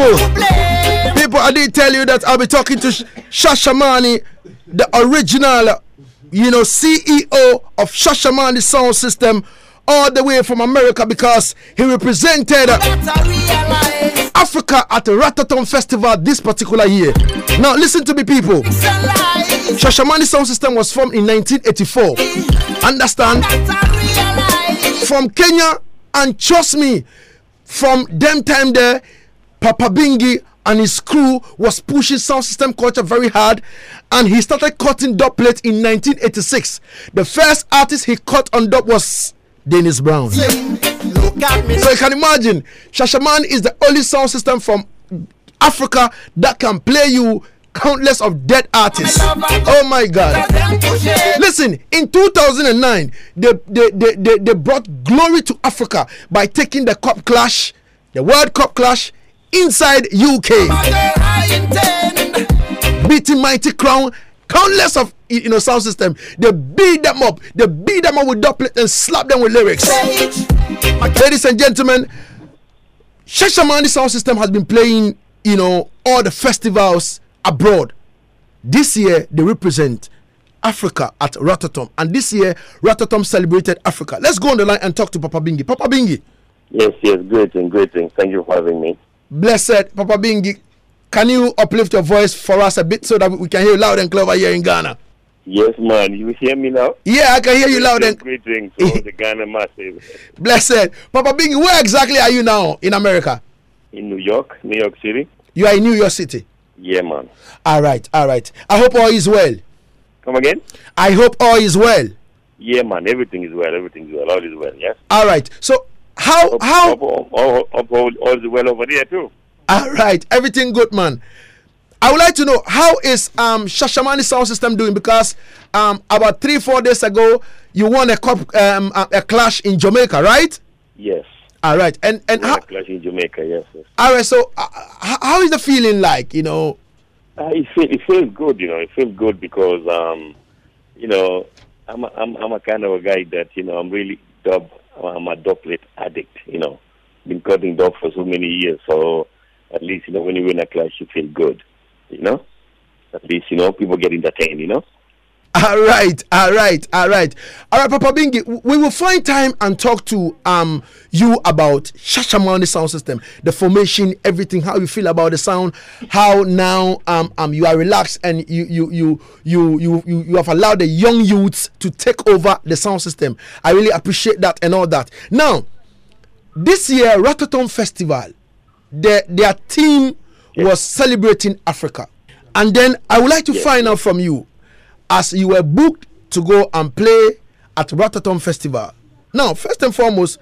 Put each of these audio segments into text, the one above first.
people, people, I did tell you that I'll be talking to Shashamane, the original, you know, CEO of Shashamane Sound System, all the way from America because he represented Africa at the Rototom Festival this particular year. Now, listen to me, people. Shashamane Sound System was formed in 1984. Understand? From Kenya, and trust me, from them time there, Papa Bingi and his crew was pushing sound system culture very hard and he started cutting dub plate in 1986 the first artist he cut on dub was dennis brown. So you can imagine shashamane is the only sound system from africa that can play you countless of dead artists. Oh my God. Listen, in 2009, they, they, they, they, they brought glory to Africa by taking the Cup Clash, the World Cup Clash, inside UK. Beating Mighty Crown, countless of you know sound system. They beat them up. They beat them up with dub plate and slap them with lyrics. Ladies and gentlemen, Shashamane sound system has been playing, you know, all the festivals abroad. This year they represent Africa at Rototom, and this year Rototom celebrated Africa. Let's go on the line and talk to Papa Bingi. Papa Bingi. Yes, yes, great and great thing. Thank you for having me. Blessed Papa Bingi. Can you uplift your voice for us a bit so that we can hear you loud and clear here in Ghana? Yes, man. You hear me now? Yeah, I can hear you loud and Greetings to the Ghana massive. Blessed. Papa Bingi, where exactly are you now in America? In New York, New York City. You are in New York City. Yeah, man. All right, all right. I hope all is well. Come again? I hope all is well. Yeah, man. Everything is well. Everything is well. All is well. Yes. All right. So how how? hope, hope, hope all, all is well over there too. All right, everything good, man. I would like to know how is um Shashamane sound system doing because um about three four days ago you won a cup um a, a clash in Jamaica, right? Yes. All right, and and how, clash in Jamaica. Yes. yes. all right. So uh, how, how is the feeling like? You know, Uh, it, feel, it feels good, you know. It feels good because, um, you know, I'm a, I'm I'm a kind of a guy that you know I'm really dub. Um, I'm a dub plate addict, you know. Been cutting dub for so many years, so at least you know when you win a clash, you feel good, you know. At least you know people get entertained, you know. All right, all right, all right, all right, Papa Bingi. We will find time and talk to um you about Shashamane sound system, the formation, everything, how you feel about the sound, how now um um you are relaxed and you you you you you you, you have allowed the young youths to take over the sound system. I really appreciate that and all that. Now, this year Rototom Festival, their their team was celebrating Africa, and then I would like to find out from you as you were booked to go and play at Rototom Festival. Now, first and foremost,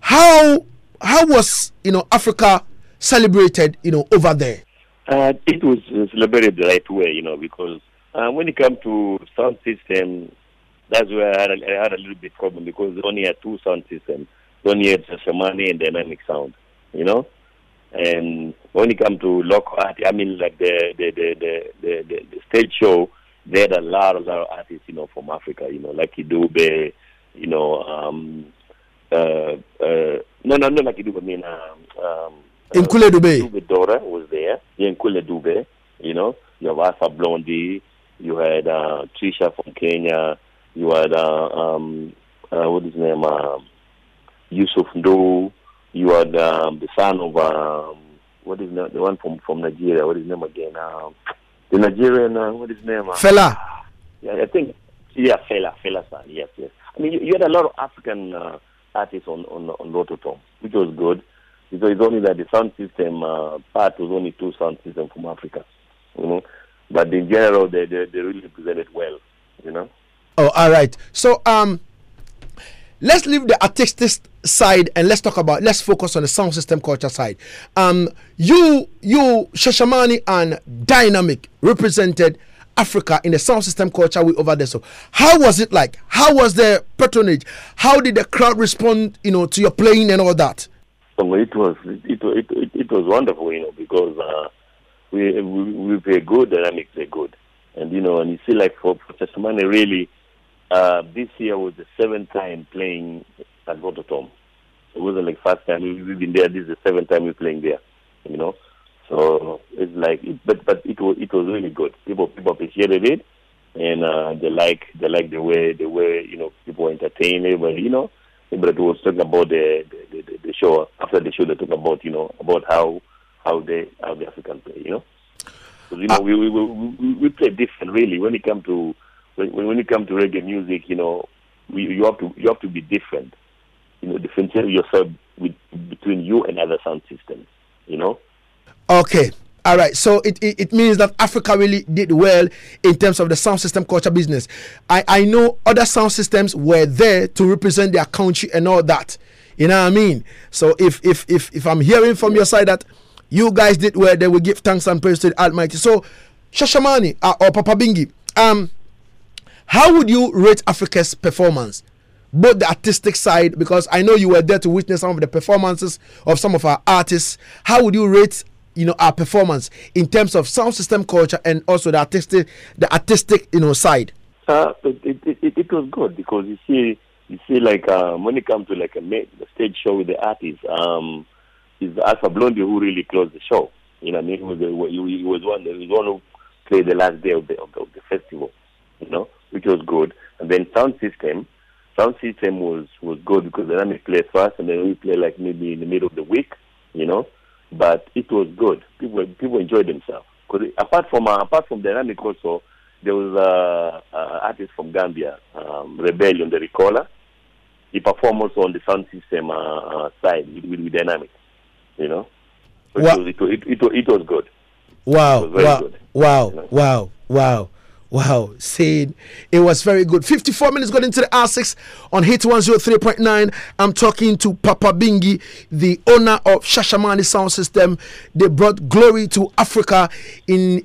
how how was you know Africa celebrated you know over there? Uh, it was uh, celebrated the right way, you know, because uh, when it comes to sound system, that's where I had, a, I had a little bit problem because they only had two sound systems. They only had Shamani and dynamic sound, you know. And when it comes to local art, I mean, like the the the the, the, the, the stage show, they had a lot, a lot of artists, you know, from Africa, you know, like Idube, you know, um, uh, uh, no, no, not like Idube, I mean, um, um, Nkulee Dube. Dube Dora was there. Yeah, Nkulee Dube. You know, you have Alpha Blondy. You had uh, Trisha from Kenya. You had uh, um, uh, what is his name? Um, Youssou N'Dour. You had um, the son of um, what is the, the one from from Nigeria? What is his name again? Um, the Nigerian. Uh, what is his name? Uh, Fela. yeah, I think yeah, Fela, Fela son. Yes, yes. I mean, you, you had a lot of African uh, artists on on on Rototom, which was good because it's only that the sound system uh, part was only two sound systems from Africa, you know. But in general, they they, they really presented well, you know. Oh, all right. So um, let's leave the artistic side and let's talk about let's focus on the sound system culture side. Um, you you shashamane and Dynamic represented Africa in the sound system culture way over there. So how was it like? How was the patronage? How did the crowd respond? You know to your playing and all that. It was it it it, it was wonderful, you know, because uh, we we we play good, dynamics play good, and you know, and you see like for for Testimony really, uh, this year was the seventh time playing at Rototom. It wasn't like first time we, we've been there. This is the seventh time we're playing there, you know. So it's like, but but it was it was really good. People people appreciated it, and uh, they like they like the way the way you know people entertain everybody. You know, everybody was talking about the the, the the show after the show. They talk about you know about how how they how the African play. You know, because you know uh, we, we we we play different really when it come to when when it come to reggae music. You know, we, you have to you have to be different. You know, differentiate yourself with between you and other sound systems. You know. Okay. All right, so it, it, it, means that Africa really did well in terms of the sound system culture business. I, I know other sound systems were there to represent their country and all that. You know what I mean? So if if if, if I'm hearing from your side that you guys did well, then we give thanks and praise to the Almighty. So Shashamane uh, or Papa Bingi, um, how would you rate Africa's performance? Both the artistic side, because I know you were there to witness some of the performances of some of our artists. How would you rate you know our performance in terms of sound system culture and also the artistic the artistic you know side uh, it, it, it, it was good because you see you see like um, when it comes to like a stage show with the artists um it's Alpha Blondy who really closed the show you know I mean he was, he was one he was one who played the last day of the, of the, of the festival you know which was good and then sound system sound system was was good because then we played first and then we play like maybe in the middle of the week you know but it was good. People people enjoyed themselves. Because apart from uh, apart from dynamic also, there was a uh, uh, artist from Gambia, um, Rebellion, the Recaller. He performed also on the sound system uh, uh, side with, with, with dynamic. You know, so it, was, it, it, it, was good. Wow! wow! Good, wow! You know? Wow! Wow! Wow, saying it was very good. 54 minutes got into the R6 on Hit 103.9. I'm talking to Papa Bingi, the owner of Shashamane Sound System. They brought glory to Africa in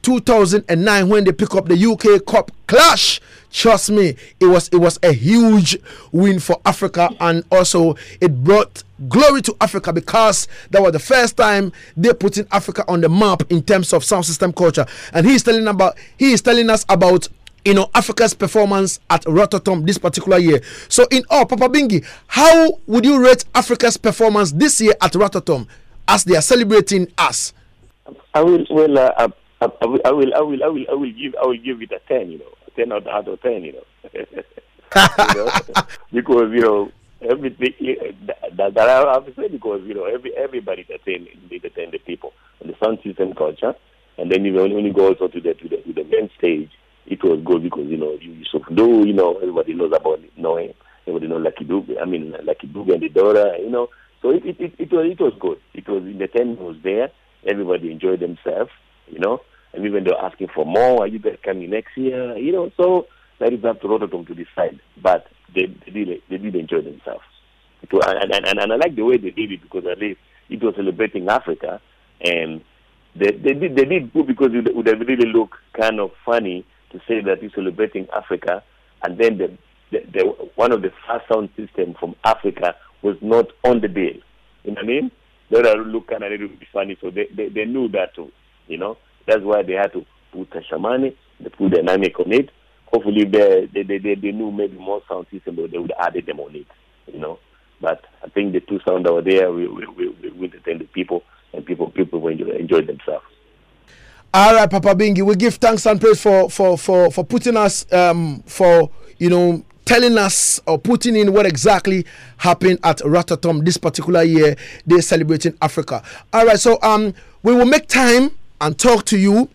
2009 when they pick up the UK Cup Clash. Trust me it was it was a huge win for africa and also it brought glory to africa because that was the first time they put in africa on the map in terms of sound system culture. And he's telling about he is telling us about you know africa's performance at rototom this particular year. So in all papa bingi how would you rate africa's performance this year at rototom as they are celebrating us? I will well uh, I, I, will, I will i will i will i will give i will give it a 10 you know out of you know. you know? because you know everything that, that I have to say because you know every everybody entertain entertain the people and the sound system culture, and then you know when you go also to the to the to the main stage, it was good because you know you Youssou N'Dour you know everybody knows about knowing everybody knows Lucky Dube. I mean Lucky Dube and the daughter, you know. So it it, it, it was it was good. It was the ten was there. Everybody enjoyed themselves, you know and even they're asking for more. Are you guys coming next year? You know, so that is up to Rototom to decide. But they, they did they did enjoy themselves. Was, and, and, and, I like the way they did it because at least it was celebrating Africa, and they they did they did good because it would have really look kind of funny to say that you're celebrating Africa, and then the, the, the one of the first sound system from Africa was not on the bill. You know what I mean? That would look kind of a little bit funny, so they, they, they knew that too. You know, that's why they had to put a shamani, they put dynamic on it. Hopefully they they, they, they, they knew maybe more sound system, but they would have added them on it, you know. But I think the two sound over there we we we, we entertain the people and people people will enjoy, enjoy themselves. All right, Papa Bingi, we give thanks and praise for for for for putting us um for you know telling us or putting in what exactly happened at Rototom this particular year. They're celebrating Africa. All right, so um we will make time and talk to you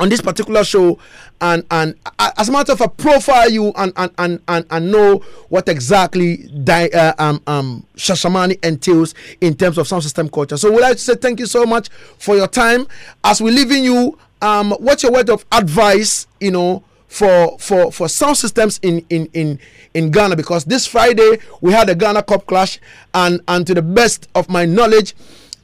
on this particular show and and as a matter of fact profile you and and and, and, and know what exactly di, uh, um, um, Shashamane entails in terms of sound system culture. So we'd like to say thank you so much for your time. As we're leaving you, um, what's your word of advice, you know, for for for sound systems in in in in Ghana? Because this Friday we had a Ghana Cup clash and and to the best of my knowledge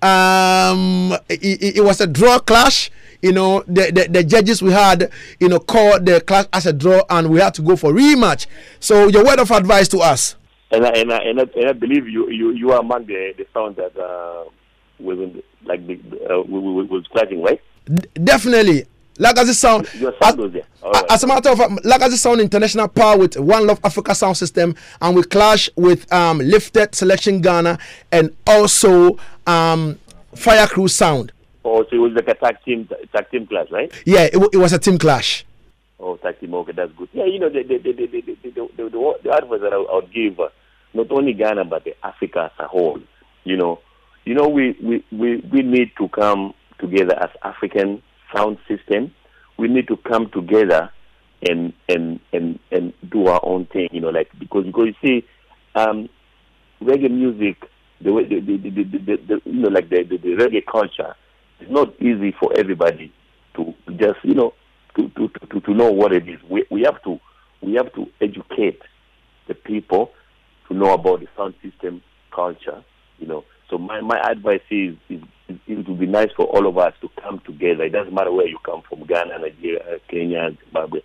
um, it, it, was a draw clash. You know, the, the, the, judges we had, you know, called the clash as a draw, and we had to go for rematch. So, your word of advice to us. And I, and I, and I, and I believe you, you you are among the the sound that uh, was in, like the, uh, was clashing, right? D- definitely. Lagazee Sound. Your sound was there. Right. As a matter of fact, Lagazee Sound International Power with One Love Africa Sound System, and we clash with um, Lifted Selection Ghana and also um, Fire Crew Sound. Oh, so it was like a tag team, tag team clash, right? Yeah, it, it was a team clash. Oh, tag team. Okay, that's good. Yeah, you know, the the the the the, the, the, the, the advice that I, I would give uh, not only Ghana but the Africa as a whole. You know, you know, we we we we need to come together as African sound system. We need to come together and and and and do our own thing. You know, like because because you see, um, reggae music, the way the the, the, the, the, the you know like the, the the reggae culture, it's not easy for everybody to just you know to to to, to know what it is. We we have to we have to educate the people to know about the sound system culture. You know, so my my advice is is it would be nice for all of us to come together. It doesn't matter where you come from, Ghana, Nigeria, Kenya, Zimbabwe,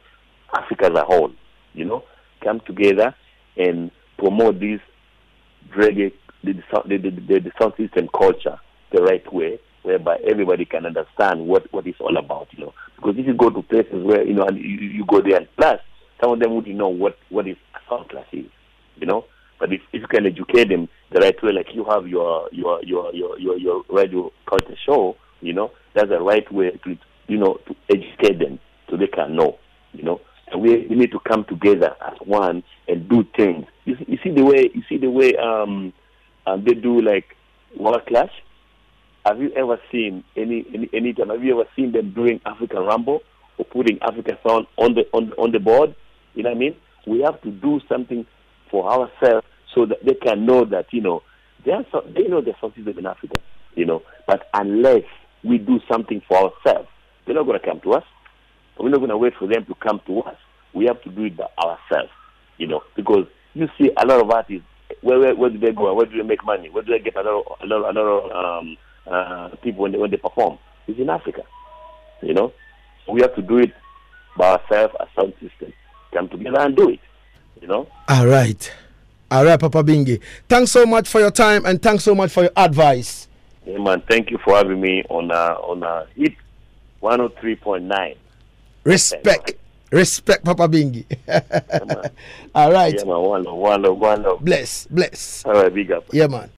Africa as a whole. You know, come together and promote this reggae, the, the, the, the, the sound system culture the right way, whereby everybody can understand what, what it's all about, you know. Because if you go to places where, you know, and you, you go there and plus, some of them wouldn't know what, what is sound class is, you know. But if, if you can educate them the right way, like you have your your your your your, your radio culture show, you know, that's the right way to you know to educate them so they can know, you know. And we, we need to come together as one and do things. You see, you see the way you see the way um, um they do like World Clash. Have you ever seen any any any time? Have you ever seen them doing African Rumble or putting African sound on the on on the board? You know what I mean? We have to do something for ourselves so that they can know that you know they are so, they know there's something in Africa, you know. But unless we do something for ourselves, they're not going to come to us. We're not going to wait for them to come to us. We have to do it by ourselves, you know, because you see a lot of artists. Where, where, where do they go? Where do they make money? Where do they get a lot of, a lot, a lot of um, uh, people when they, when they perform? It's in Africa, you know. We have to do it by ourselves as sound system. Come together and do it, you know. All right. All right, Papa Bingi. Thanks so much for your time and thanks so much for your advice. Yeah, man. Thank you for having me on uh, on uh, hit 103.9. Respect. Respect, Papa Bingi. yeah, All right. Yeah, man. One love, one love, one love. Bless, bless. All right, big up. Yeah, man.